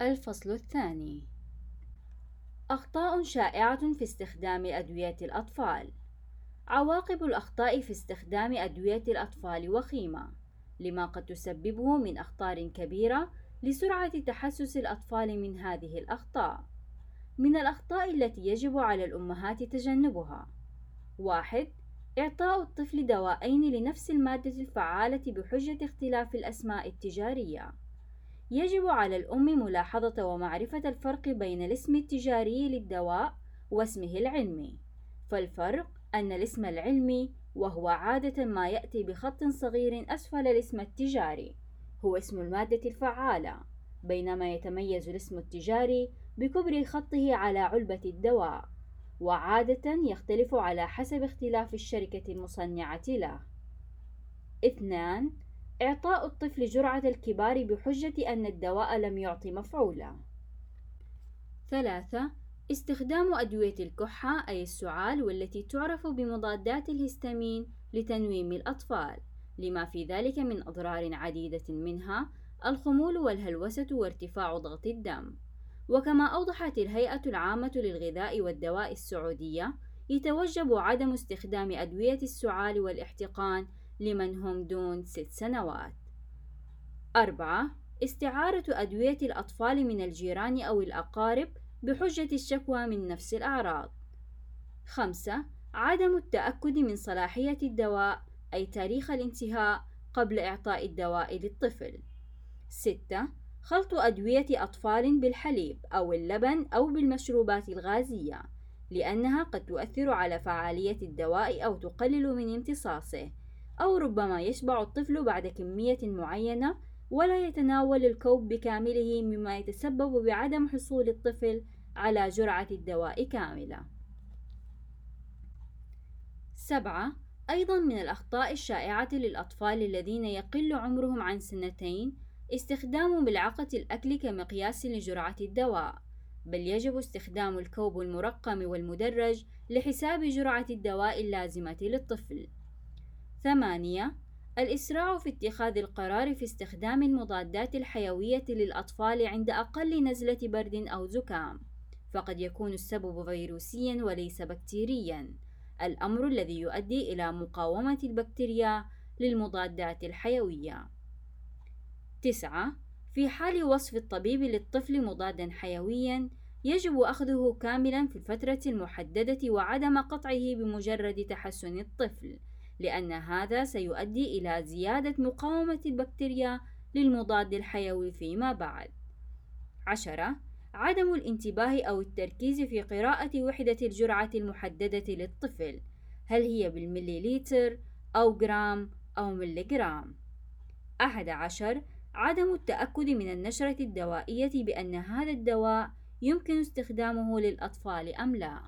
الفصل الثاني. أخطاء شائعة في استخدام أدوية الأطفال. عواقب الأخطاء في استخدام أدوية الأطفال وخيمة لما قد تسببه من أخطار كبيرة لسرعة تحسس الأطفال من هذه الأخطاء. من الأخطاء التي يجب على الأمهات تجنبها. واحد إعطاء الطفل دوائين لنفس المادة الفعالة بحجة اختلاف الأسماء التجارية. يجب على الأم ملاحظة ومعرفة الفرق بين الاسم التجاري للدواء واسمه العلمي فالفرق أن الاسم العلمي وهو عادة ما يأتي بخط صغير أسفل الاسم التجاري هو اسم المادة الفعالة بينما يتميز الاسم التجاري بكبر خطه على علبة الدواء وعادة يختلف على حسب اختلاف الشركة المصنعة له. اثنان إعطاء الطفل جرعة الكبار بحجة أن الدواء لم يعط مفعولا. ثلاثة استخدام أدوية الكحة أي السعال والتي تعرف بمضادات الهستامين لتنويم الأطفال لما في ذلك من أضرار عديدة منها الخمول والهلوسة وارتفاع ضغط الدم وكما أوضحت الهيئة العامة للغذاء والدواء السعودية يتوجب عدم استخدام أدوية السعال والاحتقان لمن هم دون ست سنوات. أربعة استعارة أدوية الأطفال من الجيران أو الأقارب بحجة الشكوى من نفس الأعراض. خمسة عدم التأكد من صلاحية الدواء أي تاريخ الانتهاء قبل إعطاء الدواء للطفل. ستة خلط أدوية أطفال بالحليب أو اللبن أو بالمشروبات الغازية لأنها قد تؤثر على فعالية الدواء أو تقلل من امتصاصه. أو ربما يشبع الطفل بعد كمية معينة ولا يتناول الكوب بكامله مما يتسبب بعدم حصول الطفل على جرعة الدواء كاملة. سبعة أيضا من الأخطاء الشائعة للأطفال الذين يقل عمرهم عن سنتين استخدام ملعقة الأكل كمقياس لجرعة الدواء بل يجب استخدام الكوب المرقم والمدرج لحساب جرعة الدواء اللازمة للطفل ثمانية الإسراع في اتخاذ القرار في استخدام المضادات الحيوية للأطفال عند أقل نزلة برد أو زكام. فقد يكون السبب فيروسيا وليس بكتيريا. الأمر الذي يؤدي إلى مقاومة البكتيريا للمضادات الحيوية. تسعة في حال وصف الطبيب للطفل مضادا حيويا يجب أخذه كاملا في الفترة المحددة وعدم قطعه بمجرد تحسن الطفل. لأن هذا سيؤدي إلى زيادة مقاومة البكتيريا للمضاد الحيوي فيما بعد. عشرة عدم الانتباه أو التركيز في قراءة وحدة الجرعة المحددة للطفل هل هي بالمليليتر أو جرام أو. أحد عشر عدم التأكد من النشرة الدوائية بأن هذا الدواء يمكن استخدامه للأطفال أم لا.